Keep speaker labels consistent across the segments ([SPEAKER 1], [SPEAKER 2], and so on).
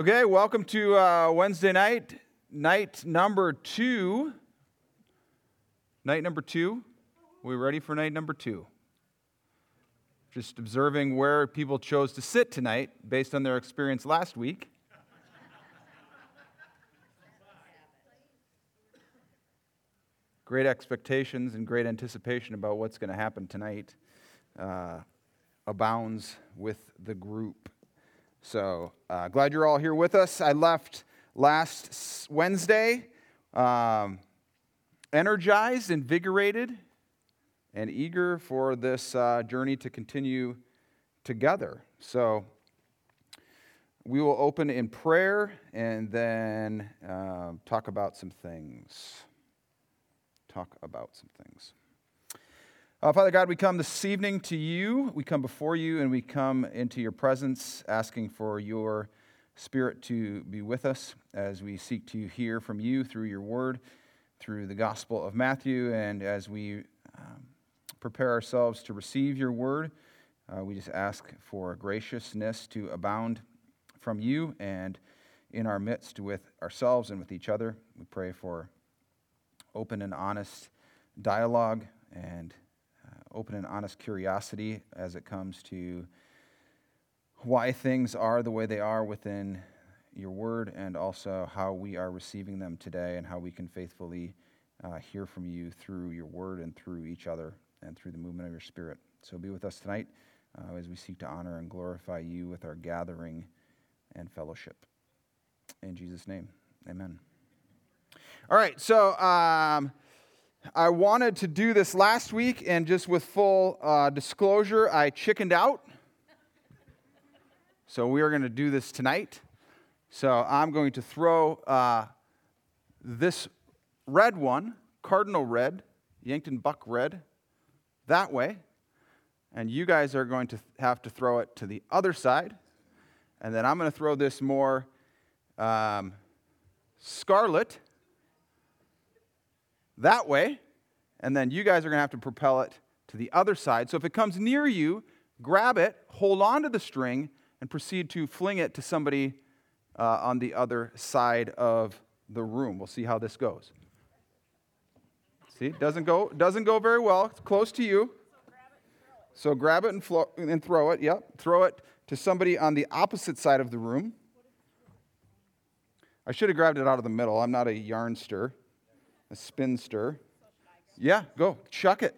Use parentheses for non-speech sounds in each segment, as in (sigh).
[SPEAKER 1] Okay, welcome to uh, Wednesday night, night number two. Night number two. we ready for night number two? Just observing where people chose to sit tonight based on their experience last week. Great expectations and great anticipation about what's going to happen tonight uh, abounds with the group. So uh, glad you're all here with us. I left last Wednesday um, energized, invigorated, and eager for this uh, journey to continue together. So we will open in prayer and then uh, talk about some things. Talk about some things. Uh, Father God, we come this evening to you. We come before you and we come into your presence asking for your spirit to be with us as we seek to hear from you through your word, through the Gospel of Matthew, and as we um, prepare ourselves to receive your word. Uh, we just ask for graciousness to abound from you and in our midst with ourselves and with each other. We pray for open and honest dialogue and open and honest curiosity as it comes to why things are the way they are within your word and also how we are receiving them today and how we can faithfully uh, hear from you through your word and through each other and through the movement of your spirit. So be with us tonight uh, as we seek to honor and glorify you with our gathering and fellowship. In Jesus' name, amen. All right, so um, I wanted to do this last week, and just with full uh, disclosure, I chickened out. So we are going to do this tonight. So I'm going to throw uh, this red one, cardinal red, Yankton buck red, that way. And you guys are going to have to throw it to the other side. And then I'm going to throw this more um, scarlet that way, and then you guys are going to have to propel it to the other side. So if it comes near you, grab it, hold on to the string, and proceed to fling it to somebody uh, on the other side of the room. We'll see how this goes. See, it doesn't go, doesn't go very well. It's close to you. So grab it and, flo- and throw it. Yep. Throw it to somebody on the opposite side of the room. I should have grabbed it out of the middle. I'm not a yarnster a spinster. Yeah, go. Chuck it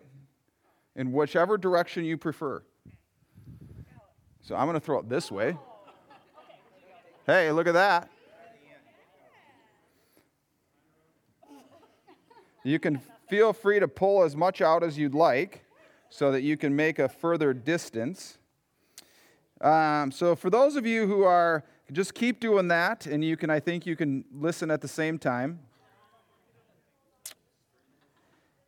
[SPEAKER 1] in whichever direction you prefer. So I'm going to throw it this way. Hey, look at that. You can feel free to pull as much out as you'd like so that you can make a further distance. Um, so, for those of you who are, just keep doing that, and you can, I think you can listen at the same time.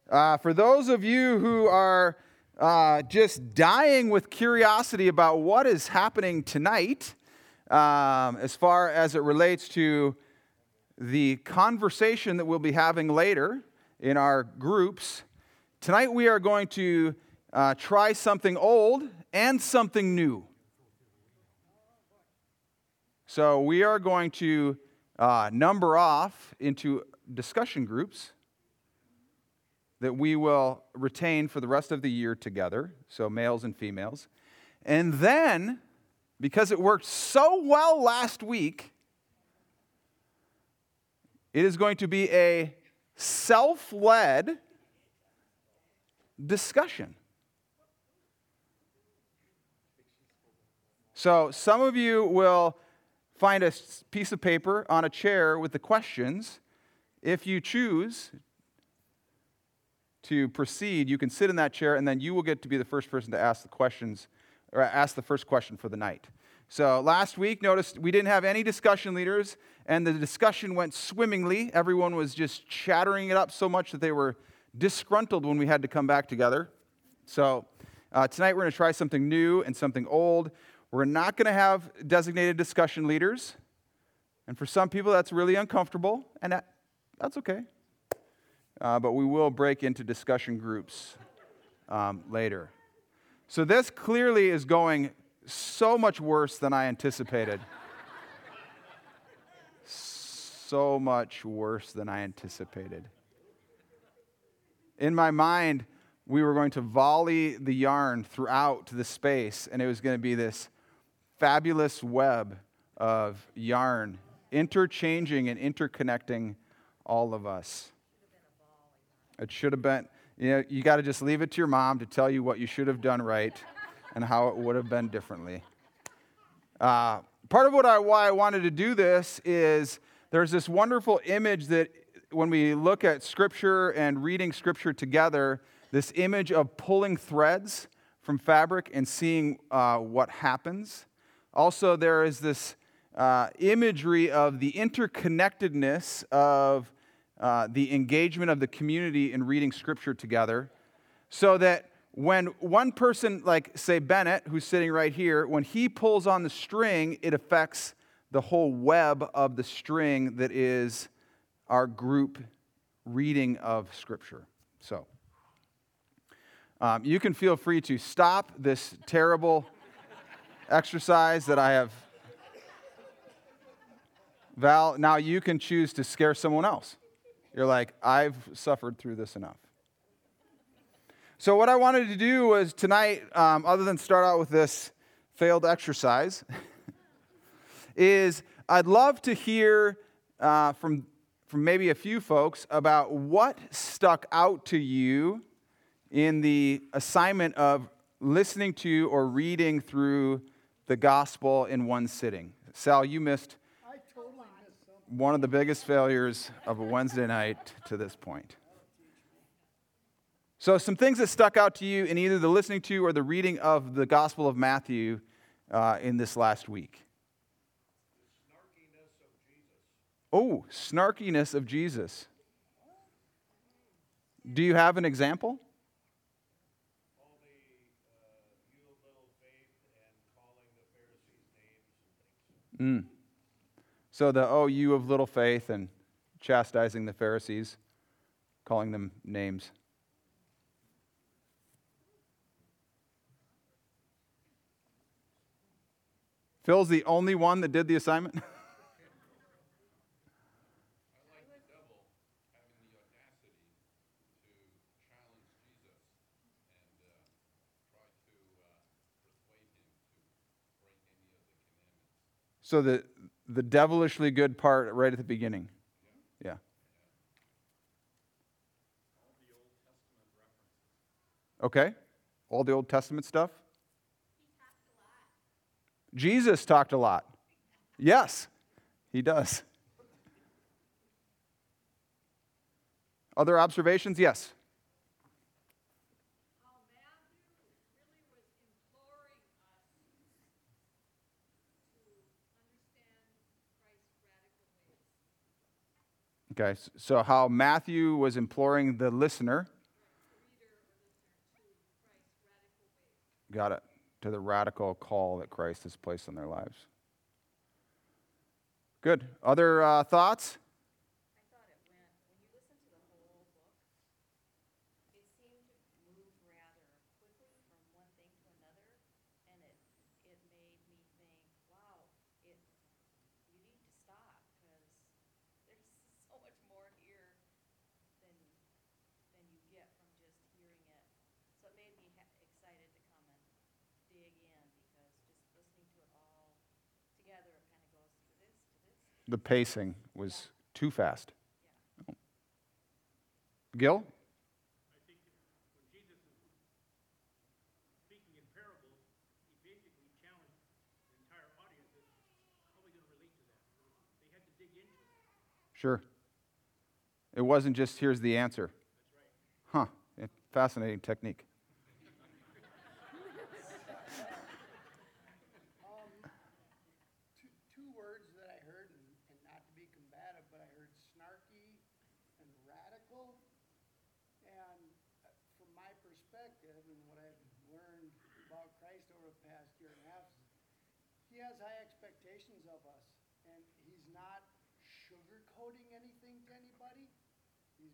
[SPEAKER 1] Uh, for those of you who are uh, just dying with curiosity about what is happening tonight, um, as far as it relates to the conversation that we'll be having later in our groups, tonight we are going to uh, try something old and something new. So we are going to uh, number off into discussion groups that we will retain for the rest of the year together, so males and females. And then, because it worked so well last week, it is going to be a self led discussion. So, some of you will find a piece of paper on a chair with the questions. If you choose to proceed, you can sit in that chair and then you will get to be the first person to ask the questions or ask the first question for the night. So last week, notice we didn't have any discussion leaders, and the discussion went swimmingly. Everyone was just chattering it up so much that they were disgruntled when we had to come back together. So uh, tonight we're going to try something new and something old. We're not going to have designated discussion leaders. And for some people, that's really uncomfortable, and that, that's okay uh, but we will break into discussion groups um, later. So this clearly is going so much worse than I anticipated. (laughs) so much worse than I anticipated. In my mind, we were going to volley the yarn throughout the space, and it was going to be this fabulous web of yarn interchanging and interconnecting all of us. It should have been, you know, you got to just leave it to your mom to tell you what you should have done right and how it would have been differently. Uh, part of what I, why I wanted to do this is there's this wonderful image that when we look at Scripture and reading Scripture together, this image of pulling threads from fabric and seeing uh, what happens. Also, there is this uh, imagery of the interconnectedness of uh, the engagement of the community in reading Scripture together, so that when one person, like, say, Bennett, who's sitting right here, when he pulls on the string, it affects the whole web of the string that is our group reading of Scripture. So, um, you can feel free to stop this terrible exercise that I have. Val, now you can choose to scare someone else. You're like, I've suffered through this enough. So, what I wanted to do was tonight, um, other than start out with this failed exercise, (laughs) is I'd love to hear uh, from, from maybe a few folks about what stuck out to you in the assignment of listening to or reading through the gospel in one sitting. Sal, you missed one of the biggest failures of a Wednesday night to this point. So, some things that stuck out to you in either the listening to or the reading of the Gospel of Matthew uh, in this last week. Oh, snarkiness of Jesus. Do you have an example? Mm. So the, oh, you of little faith, and chastising the Pharisees, calling them names. Phil's the only one that did the assignment? (laughs) So the, the devilishly good part right at the beginning. Yeah. Okay. All the Old Testament stuff? Jesus talked a lot. Yes, he does. Other observations? Yes. Okay, so how Matthew was imploring the listener. Got it. To the radical call that Christ has placed on their lives. Good. Other uh, thoughts? The pacing was too fast. Gil? Sure. It wasn't just here's the answer. Huh. Fascinating technique.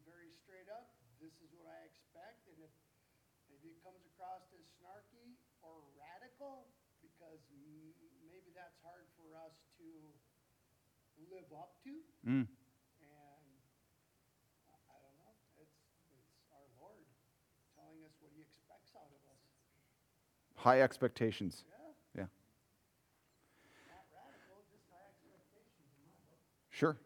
[SPEAKER 2] very straight up. This is what I expect. And if, if it comes across as snarky or radical, because m- maybe that's hard for us to live up to. Mm.
[SPEAKER 1] And
[SPEAKER 2] I don't know. It's, it's our Lord telling us what he expects out of us.
[SPEAKER 1] High expectations.
[SPEAKER 2] Yeah.
[SPEAKER 1] yeah.
[SPEAKER 2] Radical, high expectations
[SPEAKER 1] sure.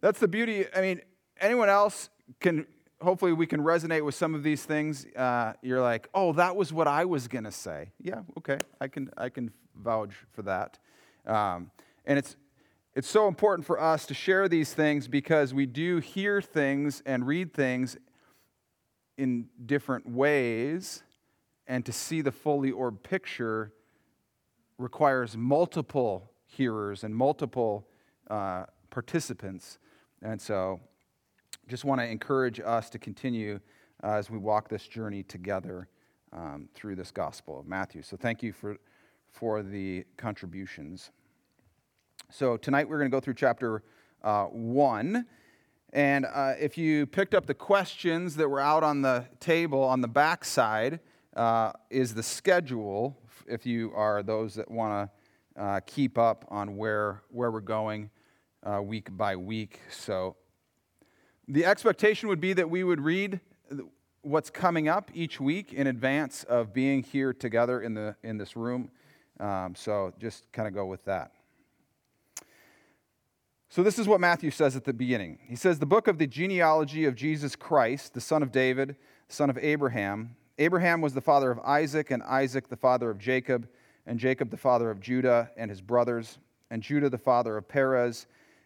[SPEAKER 1] That's the beauty. I mean, anyone else can, hopefully, we can resonate with some of these things. Uh, you're like, oh, that was what I was going to say. Yeah, okay. I can, I can vouch for that. Um, and it's, it's so important for us to share these things because we do hear things and read things in different ways, and to see the fully orbed picture requires multiple hearers and multiple uh, participants. And so, just want to encourage us to continue uh, as we walk this journey together um, through this Gospel of Matthew. So, thank you for, for the contributions. So, tonight we're going to go through chapter uh, 1. And uh, if you picked up the questions that were out on the table on the back side, uh, is the schedule, if you are those that want to uh, keep up on where, where we're going uh, week by week. So the expectation would be that we would read what's coming up each week in advance of being here together in, the, in this room. Um, so just kind of go with that. So, this is what Matthew says at the beginning. He says, The book of the genealogy of Jesus Christ, the son of David, son of Abraham. Abraham was the father of Isaac, and Isaac the father of Jacob, and Jacob the father of Judah and his brothers, and Judah the father of Perez,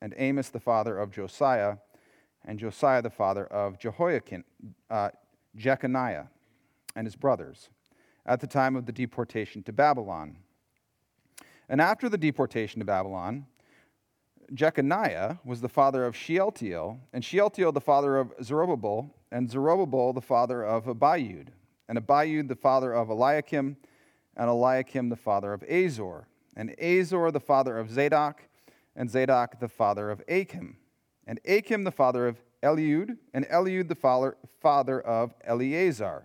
[SPEAKER 1] and Amos the father of Josiah, and Josiah the father of Jehoiakim, uh, Jeconiah, and his brothers, at the time of the deportation to Babylon. And after the deportation to Babylon, Jeconiah was the father of Shealtiel, and Shealtiel the father of Zerubbabel, and Zerubbabel the father of Abiud, and Abiud the father of Eliakim, and Eliakim the father of Azor, and Azor the father of Zadok, and Zadok the father of Achim, and Achim the father of Eliud, and Eliud the father of Eleazar,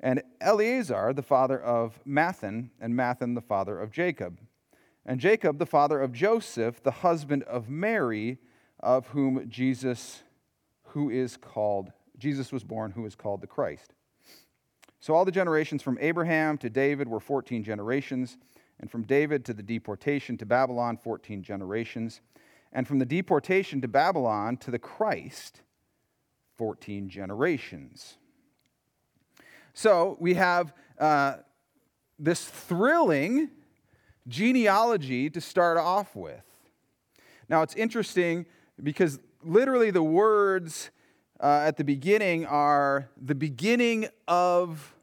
[SPEAKER 1] and Eleazar the father of Matthan, and Matthan the father of Jacob. And Jacob, the father of Joseph, the husband of Mary, of whom Jesus, who is called, Jesus was born, who is called the Christ. So all the generations from Abraham to David were 14 generations, and from David to the deportation to Babylon, 14 generations, and from the deportation to Babylon to the Christ, 14 generations. So we have uh, this thrilling genealogy to start off with. Now, it's interesting because literally the words uh, at the beginning are the beginning of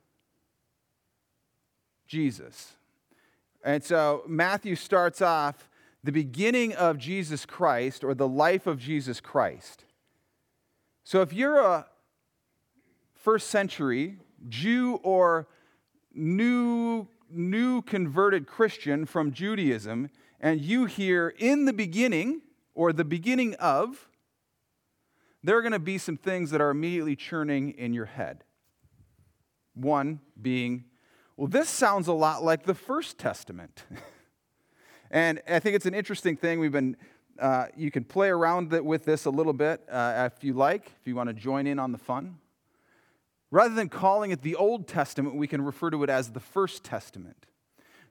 [SPEAKER 1] Jesus. And so Matthew starts off the beginning of Jesus Christ or the life of Jesus Christ. So if you're a first century Jew or new new converted Christian from Judaism and you hear in the beginning or the beginning of, there are going to be some things that are immediately churning in your head. One being, well, this sounds a lot like the First Testament. (laughs) and I think it's an interesting thing. We've been, uh, you can play around with this a little bit uh, if you like, if you want to join in on the fun. Rather than calling it the Old Testament, we can refer to it as the First Testament.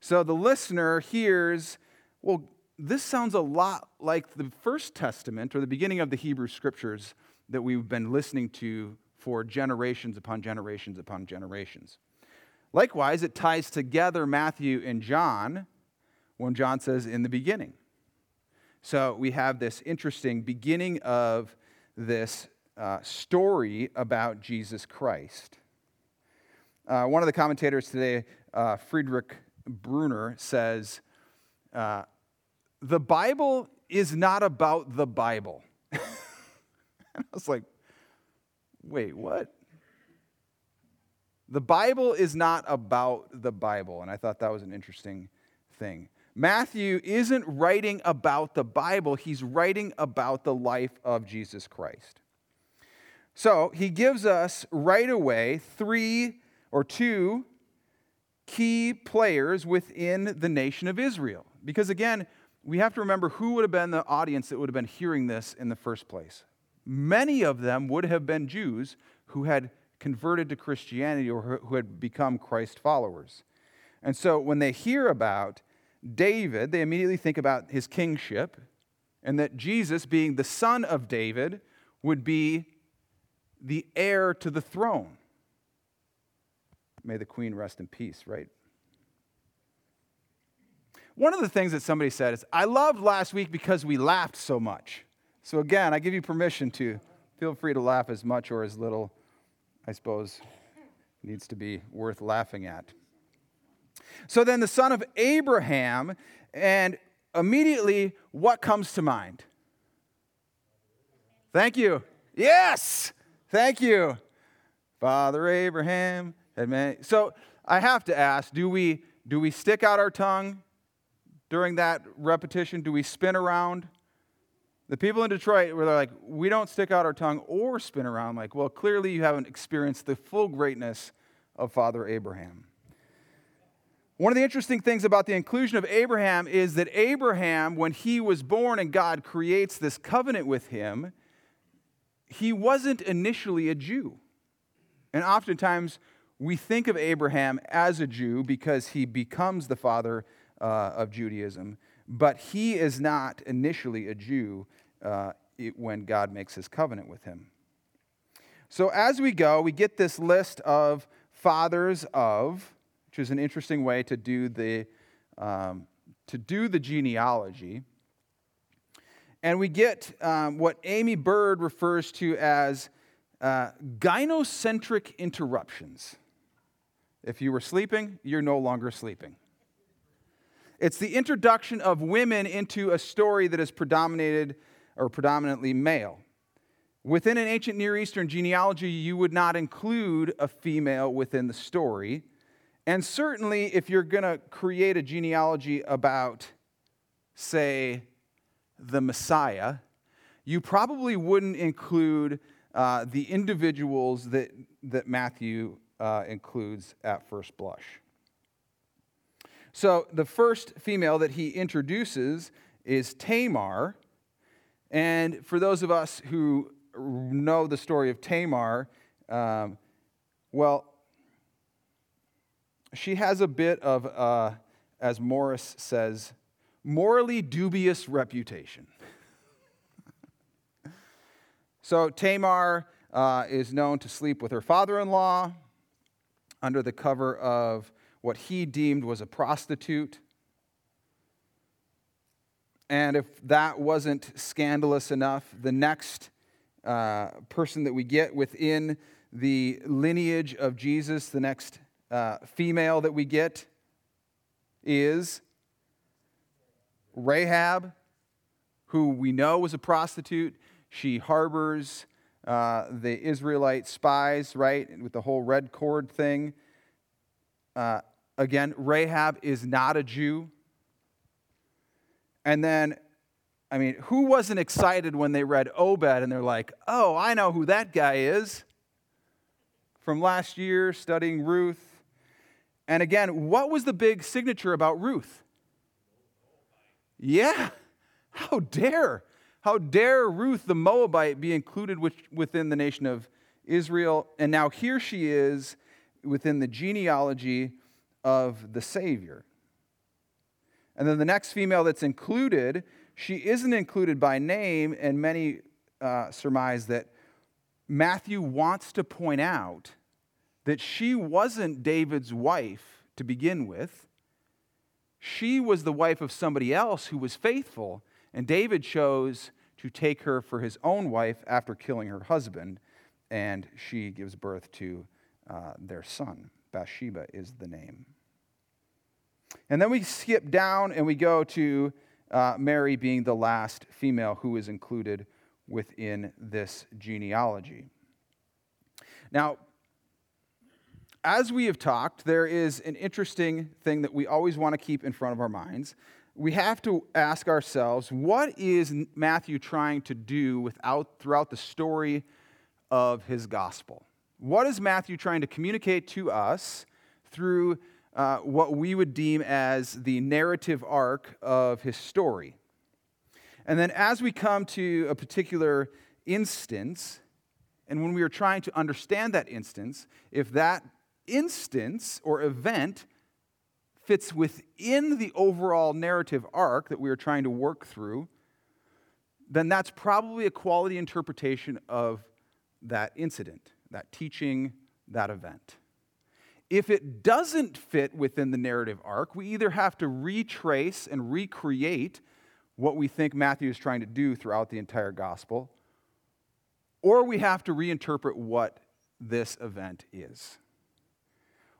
[SPEAKER 1] So the listener hears, well, this sounds a lot like the First Testament or the beginning of the Hebrew Scriptures that we've been listening to for generations upon generations upon generations. Likewise, it ties together Matthew and John when John says in the beginning. So we have this interesting beginning of this uh, story about Jesus Christ. Uh, one of the commentators today, uh, Frederick Bruner, says, uh, The Bible is not about the Bible. (laughs) and I was like, wait, what? The Bible is not about the Bible. And I thought that was an interesting thing. Matthew isn't writing about the Bible, he's writing about the life of Jesus Christ. So he gives us right away three or two key players within the nation of Israel. Because again, we have to remember who would have been the audience that would have been hearing this in the first place. Many of them would have been Jews who had converted to Christianity or who had become Christ followers. And so when they hear about David, they immediately think about his kingship and that Jesus, being the son of David, would be the heir to the throne. May the queen rest in peace, right? One of the things that somebody said is, I loved last week because we laughed so much. So, again, I give you permission to feel free to laugh as much or as little, I suppose, needs to be worth laughing at. So then the son of Abraham, and immediately what comes to mind? Thank you. Yes, thank you. Father Abraham. So I have to ask do we, do we stick out our tongue during that repetition? Do we spin around? The people in Detroit were like, we don't stick out our tongue or spin around. Like, well, clearly you haven't experienced the full greatness of Father Abraham. One of the interesting things about the inclusion of Abraham is that Abraham, when he was born and God creates this covenant with him, he wasn't initially a Jew. And oftentimes we think of Abraham as a Jew because he becomes the father uh, of Judaism, but he is not initially a Jew uh, when God makes his covenant with him. So as we go, we get this list of fathers of which is an interesting way to do the, um, to do the genealogy. And we get um, what Amy Bird refers to as uh, gynocentric interruptions. If you were sleeping, you're no longer sleeping. It's the introduction of women into a story that is predominated or predominantly male. Within an ancient Near Eastern genealogy, you would not include a female within the story and certainly, if you're going to create a genealogy about, say, the Messiah, you probably wouldn't include uh, the individuals that, that Matthew uh, includes at first blush. So, the first female that he introduces is Tamar. And for those of us who know the story of Tamar, um, well, she has a bit of, uh, as Morris says, morally dubious reputation. (laughs) so Tamar uh, is known to sleep with her father in law under the cover of what he deemed was a prostitute. And if that wasn't scandalous enough, the next uh, person that we get within the lineage of Jesus, the next uh, female that we get is Rahab, who we know was a prostitute. She harbors uh, the Israelite spies, right, with the whole red cord thing. Uh, again, Rahab is not a Jew. And then, I mean, who wasn't excited when they read Obed and they're like, oh, I know who that guy is from last year studying Ruth? And again, what was the big signature about Ruth? Yeah, how dare, how dare Ruth the Moabite be included within the nation of Israel? And now here she is within the genealogy of the Savior. And then the next female that's included, she isn't included by name, and many uh, surmise that Matthew wants to point out that she wasn't David's wife to begin with. she was the wife of somebody else who was faithful, and David chose to take her for his own wife after killing her husband, and she gives birth to uh, their son. Bathsheba is the name. And then we skip down and we go to uh, Mary being the last female who is included within this genealogy. Now, as we have talked, there is an interesting thing that we always want to keep in front of our minds. We have to ask ourselves, what is Matthew trying to do without, throughout the story of his gospel? What is Matthew trying to communicate to us through uh, what we would deem as the narrative arc of his story? And then, as we come to a particular instance, and when we are trying to understand that instance, if that instance or event fits within the overall narrative arc that we are trying to work through, then that's probably a quality interpretation of that incident, that teaching, that event. If it doesn't fit within the narrative arc, we either have to retrace and recreate what we think Matthew is trying to do throughout the entire gospel, or we have to reinterpret what this event is.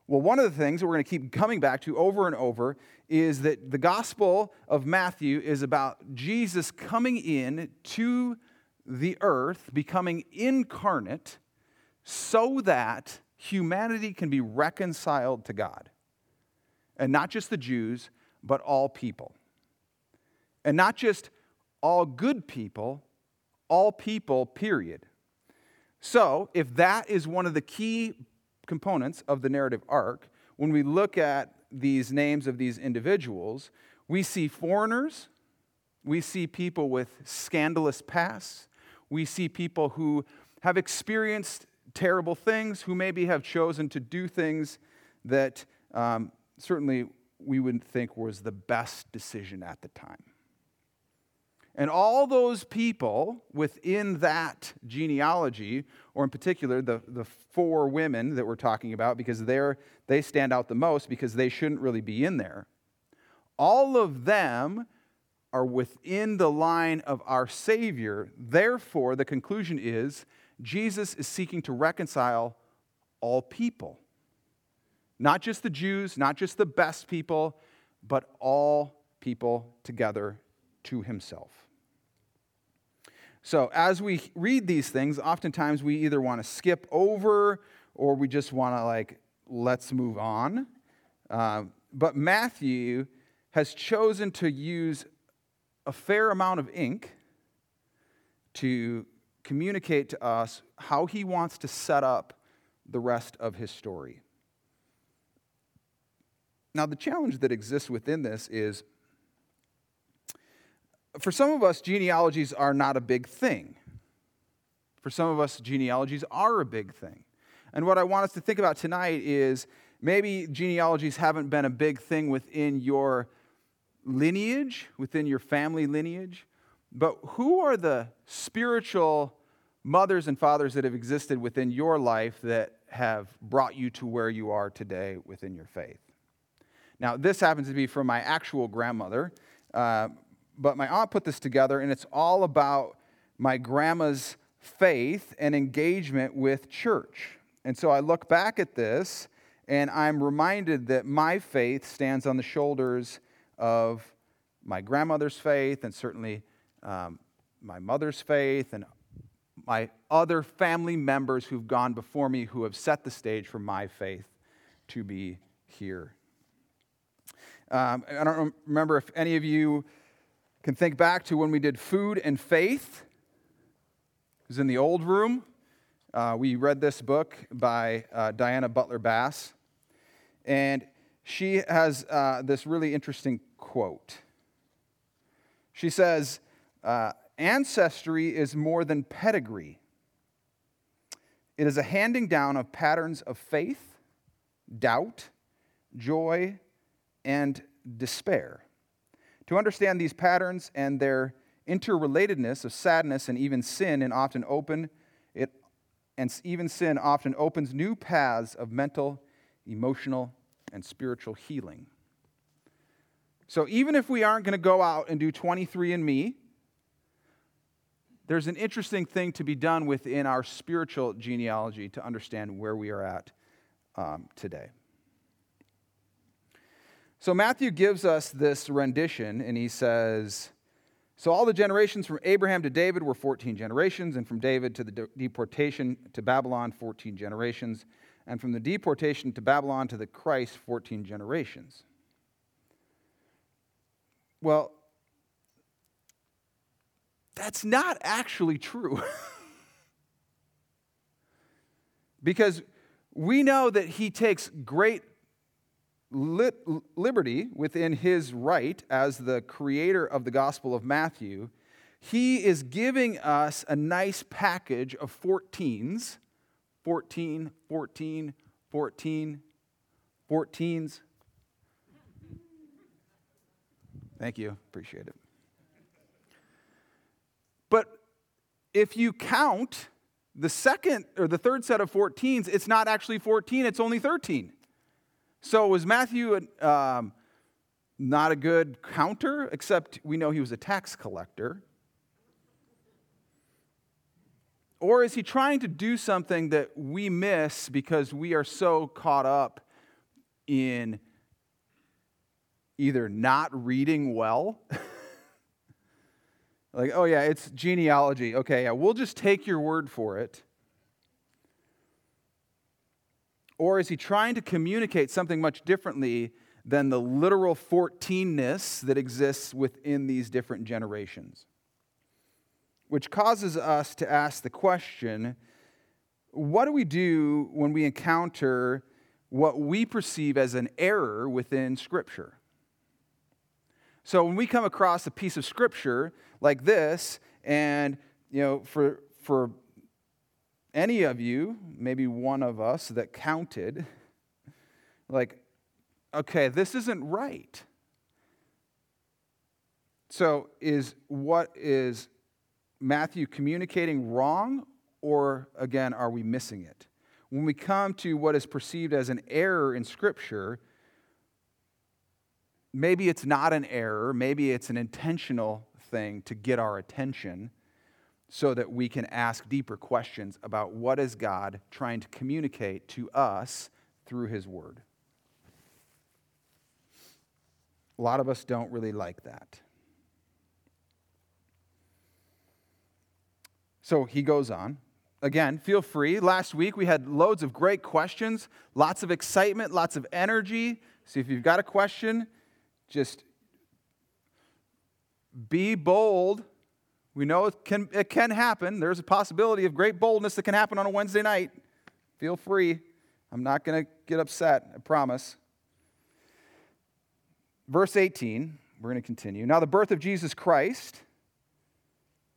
[SPEAKER 1] Well, one of the things that we're going to keep coming back to over and over is that the Gospel of Matthew is about Jesus coming in to the earth, becoming incarnate, so that humanity can be reconciled to God. And not just the Jews, but all people. And not just all good people, all people, period. So, if that is one of the key components of the narrative arc, when we look at these names of these individuals, we see foreigners, we see people with scandalous pasts, we see people who have experienced terrible things, who maybe have chosen to do things that um, certainly we wouldn't think was the best decision at the time. And all those people within that genealogy, or in particular the, the four women that we're talking about, because they're, they stand out the most because they shouldn't really be in there, all of them are within the line of our Savior. Therefore, the conclusion is Jesus is seeking to reconcile all people. Not just the Jews, not just the best people, but all people together to himself. So, as we read these things, oftentimes we either want to skip over or we just want to, like, let's move on. Uh, but Matthew has chosen to use a fair amount of ink to communicate to us how he wants to set up the rest of his story. Now, the challenge that exists within this is for some of us, genealogies are not a big thing. For some of us, genealogies are a big thing. And what I want us to think about tonight is maybe genealogies haven't been a big thing within your lineage, within your family lineage, but who are the spiritual mothers and fathers that have existed within your life that have brought you to where you are today within your faith? Now, this happens to be from my actual grandmother. Uh, but my aunt put this together, and it's all about my grandma's faith and engagement with church. And so I look back at this, and I'm reminded that my faith stands on the shoulders of my grandmother's faith, and certainly um, my mother's faith, and my other family members who've gone before me who have set the stage for my faith to be here. Um, I don't remember if any of you can think back to when we did food and faith. It was in the old room. Uh, we read this book by uh, Diana Butler Bass, and she has uh, this really interesting quote. She says, uh, Ancestry is more than pedigree, it is a handing down of patterns of faith, doubt, joy, and despair. To understand these patterns and their interrelatedness of sadness and even sin and often open it and even sin often opens new paths of mental, emotional, and spiritual healing. So even if we aren't going to go out and do 23andMe, there's an interesting thing to be done within our spiritual genealogy to understand where we are at um, today. So Matthew gives us this rendition, and he says, So all the generations from Abraham to David were 14 generations, and from David to the de- deportation to Babylon, 14 generations, and from the deportation to Babylon to the Christ, 14 generations. Well, that's not actually true. (laughs) because we know that he takes great liberty within his right as the creator of the Gospel of Matthew. He is giving us a nice package of 14s 14, 14, 14, 14s. Thank you. Appreciate it. But if you count the second or the third set of 14s, it's not actually 14, it's only 13. So was Matthew um, not a good counter, except we know he was a tax collector? Or is he trying to do something that we miss because we are so caught up in either not reading well? (laughs) like, oh, yeah, it's genealogy. Okay, yeah, we'll just take your word for it. Or is he trying to communicate something much differently than the literal 14ness that exists within these different generations? Which causes us to ask the question what do we do when we encounter what we perceive as an error within Scripture? So when we come across a piece of Scripture like this, and you know, for for any of you, maybe one of us that counted, like, okay, this isn't right. So, is what is Matthew communicating wrong, or again, are we missing it? When we come to what is perceived as an error in Scripture, maybe it's not an error, maybe it's an intentional thing to get our attention so that we can ask deeper questions about what is God trying to communicate to us through his word. A lot of us don't really like that. So he goes on. Again, feel free. Last week we had loads of great questions, lots of excitement, lots of energy. So if you've got a question, just be bold we know it can, it can happen. There's a possibility of great boldness that can happen on a Wednesday night. Feel free. I'm not going to get upset, I promise. Verse 18, we're going to continue. Now, the birth of Jesus Christ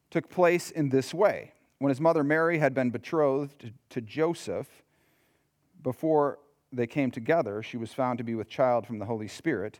[SPEAKER 1] took place in this way. When his mother Mary had been betrothed to Joseph, before they came together, she was found to be with child from the Holy Spirit.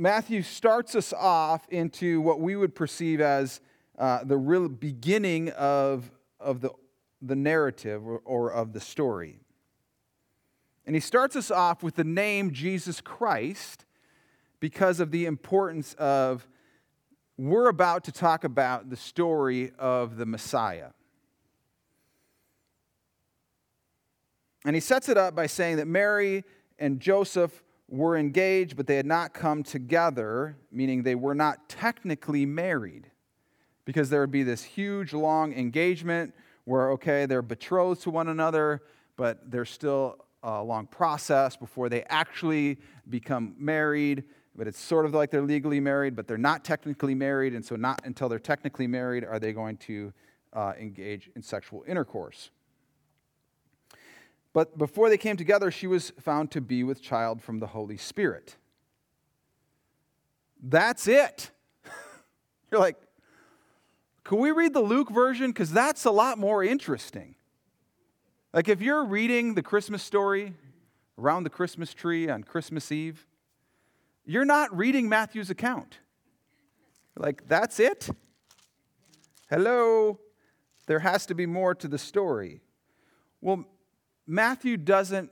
[SPEAKER 1] Matthew starts us off into what we would perceive as uh, the real beginning of, of the, the narrative or, or of the story. And he starts us off with the name Jesus Christ because of the importance of we're about to talk about the story of the Messiah. And he sets it up by saying that Mary and Joseph were engaged, but they had not come together, meaning they were not technically married. Because there would be this huge, long engagement where, okay, they're betrothed to one another, but there's still a long process before they actually become married. But it's sort of like they're legally married, but they're not technically married. And so, not until they're technically married are they going to uh, engage in sexual intercourse. But before they came together, she was found to be with child from the Holy Spirit. That's it. (laughs) You're like, can we read the Luke version? Because that's a lot more interesting. Like, if you're reading the Christmas story around the Christmas tree on Christmas Eve, you're not reading Matthew's account. Like, that's it? Hello? There has to be more to the story. Well, Matthew doesn't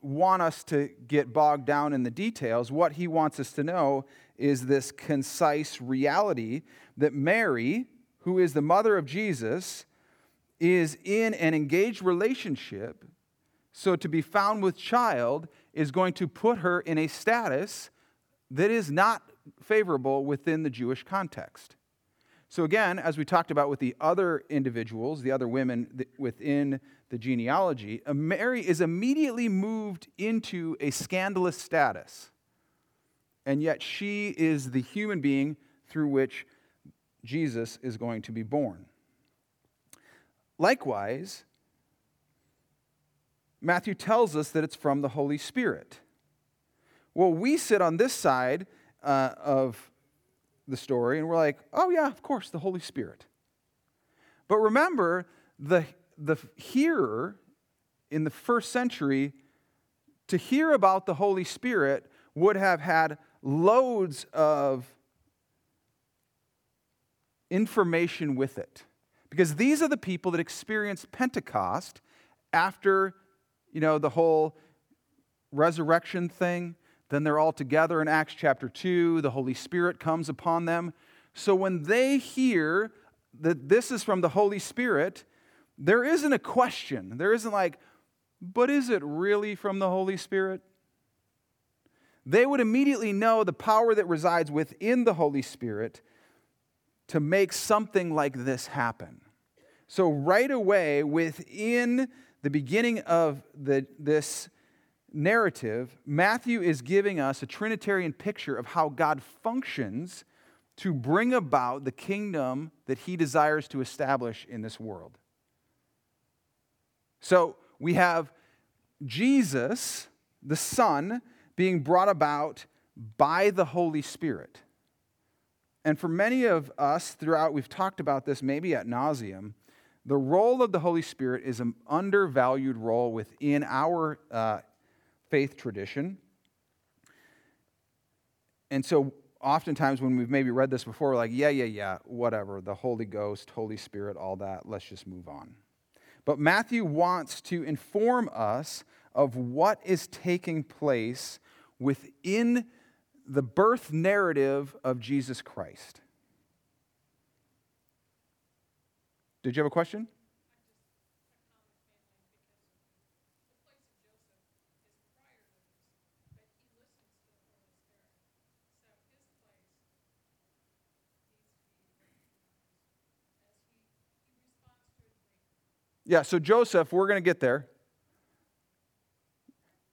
[SPEAKER 1] want us to get bogged down in the details. What he wants us to know is this concise reality that Mary, who is the mother of Jesus, is in an engaged relationship. So to be found with child is going to put her in a status that is not favorable within the Jewish context. So, again, as we talked about with the other individuals, the other women within the genealogy, Mary is immediately moved into a scandalous status. And yet, she is the human being through which Jesus is going to be born. Likewise, Matthew tells us that it's from the Holy Spirit. Well, we sit on this side uh, of the story and we're like, oh, yeah, of course, the Holy Spirit. But remember, the, the hearer in the first century, to hear about the Holy Spirit would have had loads of information with it. Because these are the people that experienced Pentecost after, you know, the whole resurrection thing. Then they're all together in Acts chapter 2. The Holy Spirit comes upon them. So when they hear that this is from the Holy Spirit, there isn't a question. There isn't like, but is it really from the Holy Spirit? They would immediately know the power that resides within the Holy Spirit to make something like this happen. So, right away, within the beginning of the, this narrative, Matthew is giving us a Trinitarian picture of how God functions to bring about the kingdom that he desires to establish in this world. So we have Jesus, the Son, being brought about by the Holy Spirit. And for many of us throughout, we've talked about this maybe at nauseum. The role of the Holy Spirit is an undervalued role within our uh, faith tradition. And so oftentimes when we've maybe read this before, we're like, yeah, yeah, yeah, whatever, the Holy Ghost, Holy Spirit, all that, let's just move on. But Matthew wants to inform us of what is taking place within the birth narrative of Jesus Christ. Did you have a question? Yeah, so Joseph, we're going to get there.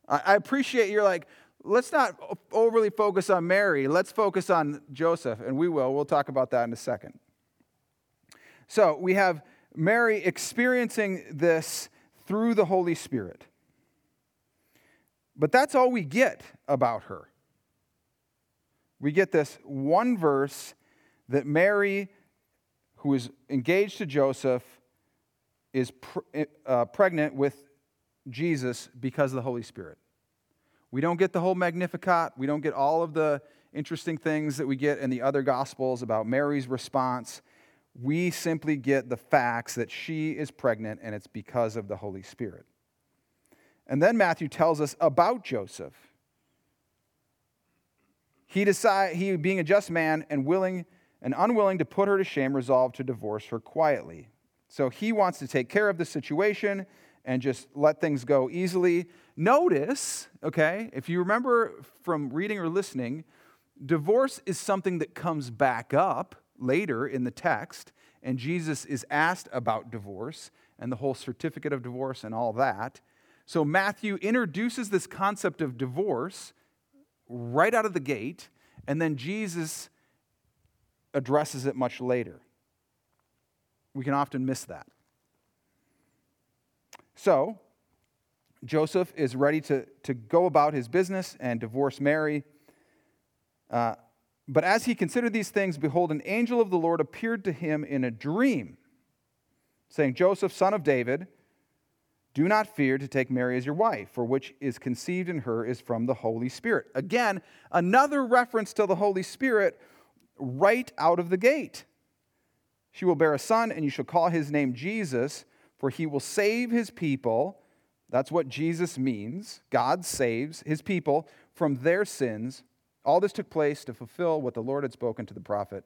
[SPEAKER 1] I appreciate you're like, let's not overly focus on Mary. Let's focus on Joseph, and we will. We'll talk about that in a second. So we have Mary experiencing this through the Holy Spirit. But that's all we get about her. We get this one verse that Mary, who is engaged to Joseph, is uh, pregnant with Jesus because of the Holy Spirit. We don't get the whole Magnificat. We don't get all of the interesting things that we get in the other Gospels about Mary's response. We simply get the facts that she is pregnant and it's because of the Holy Spirit. And then Matthew tells us about Joseph. He decide, he being a just man and willing and unwilling to put her to shame, resolved to divorce her quietly. So he wants to take care of the situation and just let things go easily. Notice, okay, if you remember from reading or listening, divorce is something that comes back up later in the text, and Jesus is asked about divorce and the whole certificate of divorce and all that. So Matthew introduces this concept of divorce right out of the gate, and then Jesus addresses it much later. We can often miss that. So, Joseph is ready to, to go about his business and divorce Mary. Uh, but as he considered these things, behold, an angel of the Lord appeared to him in a dream, saying, Joseph, son of David, do not fear to take Mary as your wife, for which is conceived in her is from the Holy Spirit. Again, another reference to the Holy Spirit right out of the gate. She will bear a son, and you shall call his name Jesus, for he will save his people. That's what Jesus means. God saves his people from their sins. All this took place to fulfill what the Lord had spoken to the prophet.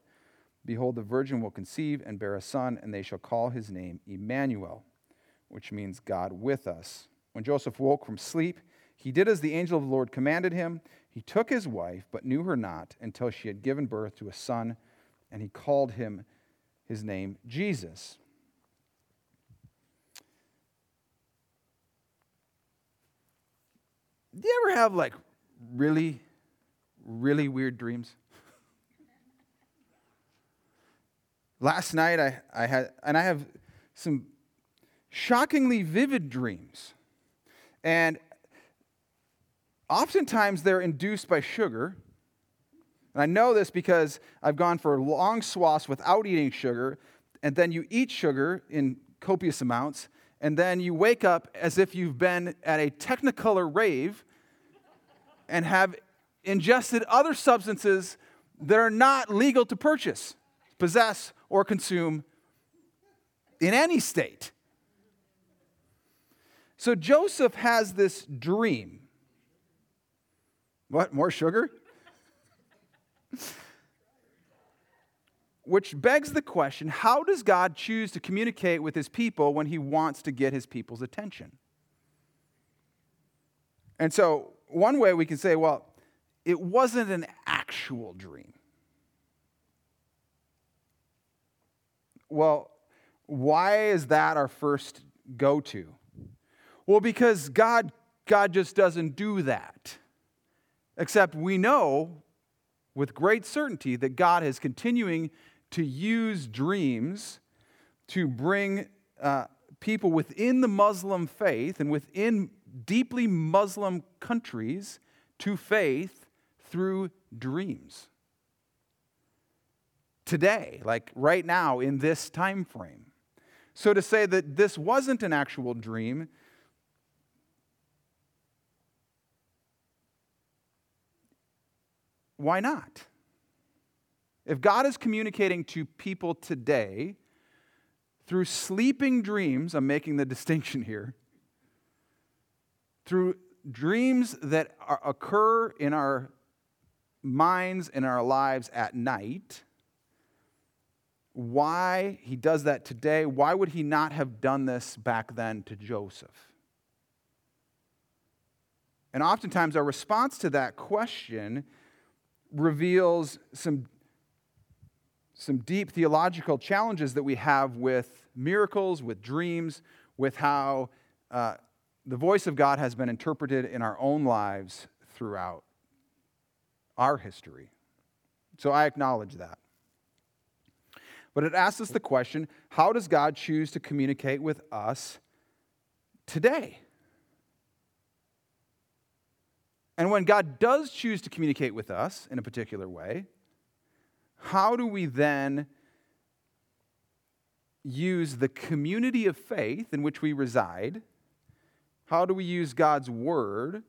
[SPEAKER 1] Behold, the virgin will conceive and bear a son, and they shall call his name Emmanuel which means God with us. When Joseph woke from sleep, he did as the angel of the Lord commanded him. He took his wife, but knew her not until she had given birth to a son, and he called him his name Jesus. Do you ever have like really, really weird dreams? (laughs) Last night I, I had, and I have some shockingly vivid dreams. And oftentimes they're induced by sugar. And I know this because I've gone for long swaths without eating sugar, and then you eat sugar in copious amounts, and then you wake up as if you've been at a technicolor rave and have ingested other substances that are not legal to purchase, possess, or consume in any state. So Joseph has this dream. What, more sugar? Which begs the question how does God choose to communicate with his people when he wants to get his people's attention? And so, one way we can say, well, it wasn't an actual dream. Well, why is that our first go to? Well, because God, God just doesn't do that. Except we know with great certainty that God is continuing to use dreams to bring uh, people within the Muslim faith and within deeply Muslim countries to faith through dreams. Today, like right now in this time frame. So to say that this wasn't an actual dream Why not? If God is communicating to people today through sleeping dreams, I'm making the (laughs) distinction here, through dreams that are, occur in our minds, in our lives at night, why he does that today, why would he not have done this back then to Joseph? And oftentimes, our response to that question reveals some, some deep theological challenges that we have with miracles, with dreams, with how uh, the voice of God has been interpreted in our own lives throughout our history. So I acknowledge that. But it asks us the question how does God choose to communicate with us today? And when God does choose to communicate with us in a particular way, how do we then use the community of faith in which we reside? How do we use God's word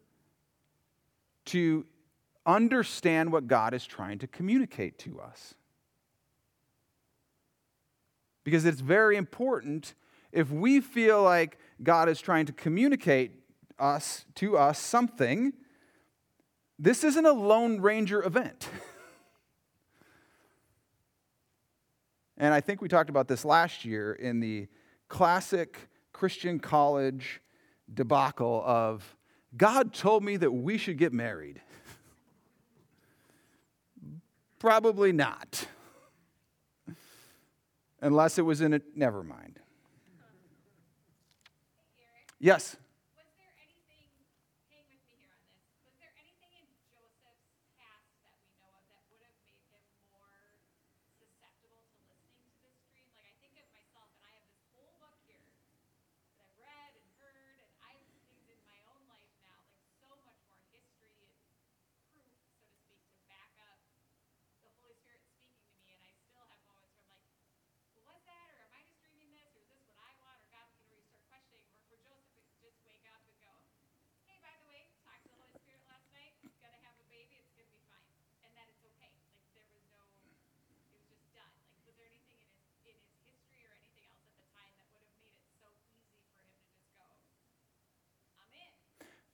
[SPEAKER 1] to understand what God is trying to communicate to us? Because it's very important if we feel like God is trying to communicate us to us something this isn't a Lone Ranger event. (laughs) and I think we talked about this last year in the classic Christian college debacle of God told me that we should get married. (laughs) Probably not. Unless it was in a, never mind. Yes.
[SPEAKER 3] Was there anything, hang with me here on this, was there anything in Joseph's past that we know of that would have made him more susceptible to listening to this dream? Like, I think of myself, and I have this whole book here that I've read and heard, and I have things in my own life now, like so much more history and proof, so to speak, to back up the Holy Spirit speaking to me, and I still have moments where I'm like, well, was that, or am I just dreaming this, or is this what I want, or God, you know, where you start questioning, where for Joseph, it's just wake up and go, hey, by the way, talked to the Holy Spirit last night, gonna have a baby, it's gonna be fine, and that it's okay, like, there was no, it was just done, like, was there anything in his, in his history or anything else at the time that would have made it so easy for him to just go, I'm in?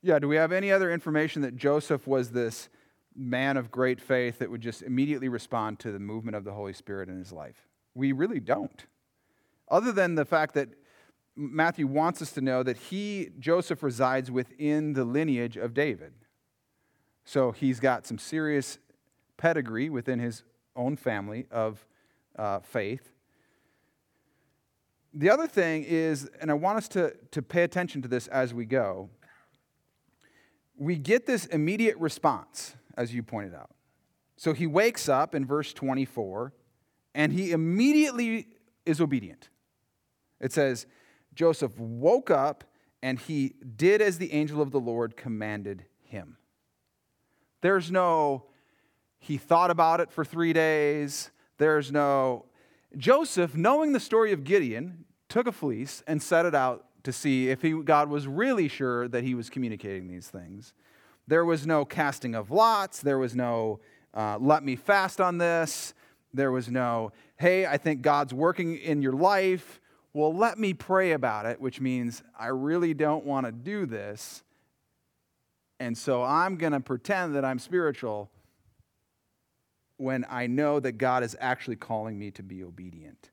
[SPEAKER 1] Yeah, do we have any other information that Joseph was this man of great faith that would just immediately respond to the movement of the Holy Spirit in his life? We really don't. Other than the fact that Matthew wants us to know that he, Joseph, resides within the lineage of David. So he's got some serious pedigree within his own family of uh, faith. The other thing is, and I want us to, to pay attention to this as we go, we get this immediate response, as you pointed out. So he wakes up in verse 24 and he immediately is obedient. It says, Joseph woke up and he did as the angel of the Lord commanded him. There's no, he thought about it for three days. There's no, Joseph, knowing the story of Gideon, took a fleece and set it out to see if he, God was really sure that he was communicating these things. There was no casting of lots. There was no, uh, let me fast on this. There was no, hey, I think God's working in your life. Well, let me pray about it, which means I really don't want to do this. And so I'm going to pretend that I'm spiritual when I know that God is actually calling me to be obedient.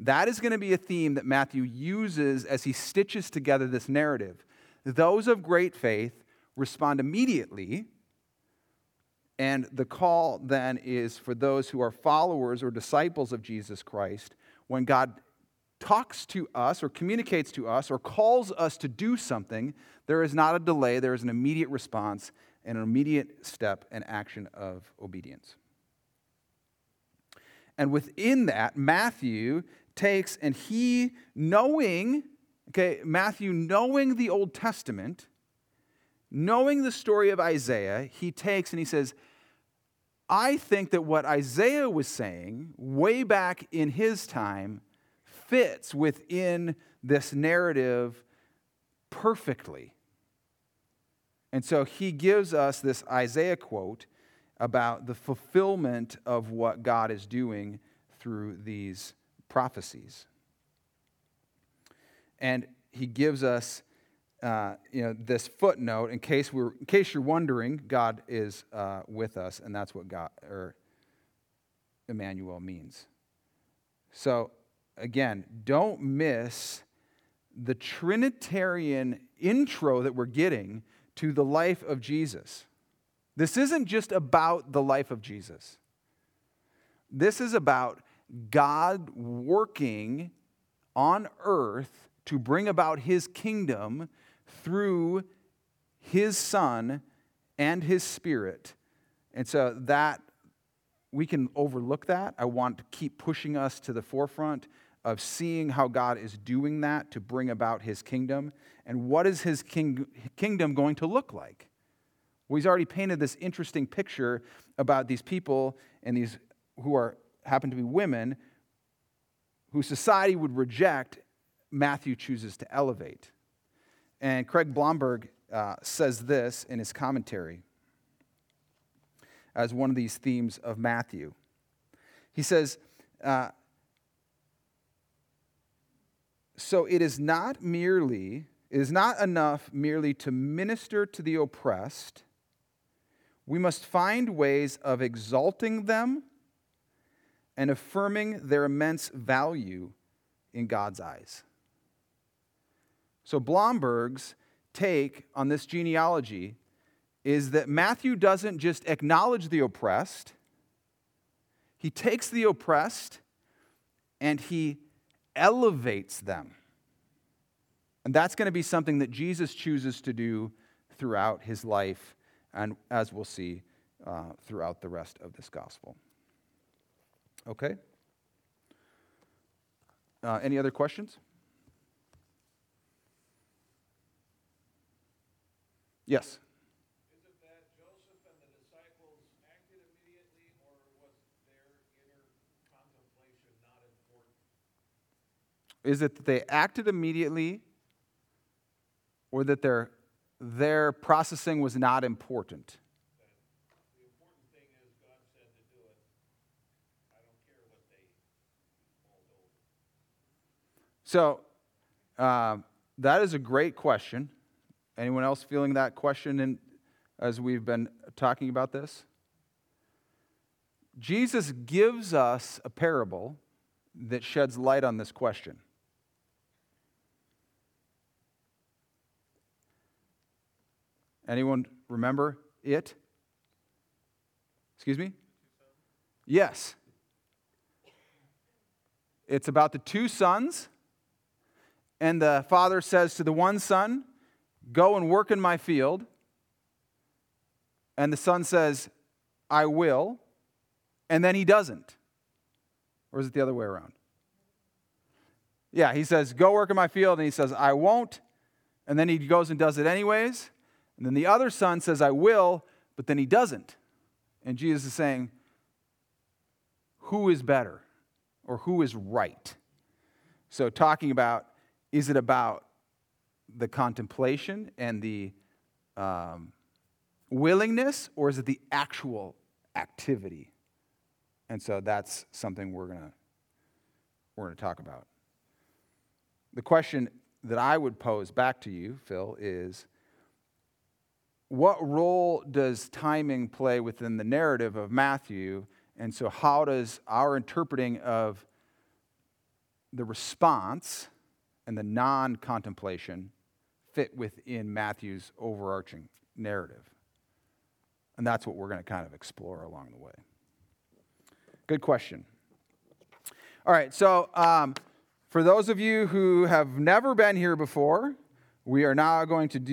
[SPEAKER 1] That is going to be a theme that Matthew uses as he stitches together this narrative. Those of great faith respond immediately, and the call then is for those who are followers or disciples of Jesus Christ when God talks to us or communicates to us or calls us to do something, there is not a delay, there is an immediate response and an immediate step and action of obedience. And within that, Matthew takes and he, knowing, okay, Matthew, knowing the Old Testament, knowing the story of Isaiah, he takes and he says, I think that what Isaiah was saying way back in his time fits within this narrative perfectly. And so he gives us this Isaiah quote about the fulfillment of what God is doing through these prophecies. And he gives us uh, you know, this footnote in case, we're, in case you're wondering, God is uh, with us, and that's what God or Emmanuel means. So again, don't miss the Trinitarian intro that we're getting to the life of Jesus. This isn't just about the life of Jesus. This is about God working on earth to bring about his kingdom through his son and his spirit. And so that we can overlook that. I want to keep pushing us to the forefront of seeing how God is doing that to bring about his kingdom. And what is his king, kingdom going to look like? Well, he's already painted this interesting picture about these people and these who are happen to be women who society would reject, Matthew chooses to elevate. And Craig Blomberg uh, says this in his commentary as one of these themes of Matthew. He says, uh, So it is not merely, it is not enough merely to minister to the oppressed. We must find ways of exalting them and affirming their immense value in God's eyes. So, Blomberg's take on this genealogy is that Matthew doesn't just acknowledge the oppressed, he takes the oppressed and he elevates them. And that's going to be something that Jesus chooses to do throughout his life, and as we'll see uh, throughout the rest of this gospel. Okay? Uh, any other questions? Yes.
[SPEAKER 4] Is it that Joseph and the disciples acted immediately, or was their inner contemplation not important?
[SPEAKER 1] Is it that they acted immediately or that their, their processing was not important?
[SPEAKER 4] The important thing is God said to do it. I don't care what they mulled over.
[SPEAKER 1] So, uh, that is a great question. Anyone else feeling that question in, as we've been talking about this? Jesus gives us a parable that sheds light on this question. Anyone remember it? Excuse me? Yes. It's about the two sons, and the father says to the one son, Go and work in my field. And the son says, I will. And then he doesn't. Or is it the other way around? Yeah, he says, Go work in my field. And he says, I won't. And then he goes and does it anyways. And then the other son says, I will, but then he doesn't. And Jesus is saying, Who is better? Or who is right? So, talking about, is it about the contemplation and the um, willingness, or is it the actual activity? And so that's something we're gonna we're gonna talk about. The question that I would pose back to you, Phil, is what role does timing play within the narrative of Matthew? And so, how does our interpreting of the response and the non contemplation fit within Matthew's overarching narrative? And that's what we're going to kind of explore along the way. Good question. All right, so um, for those of you who have never been here before, we are now going to do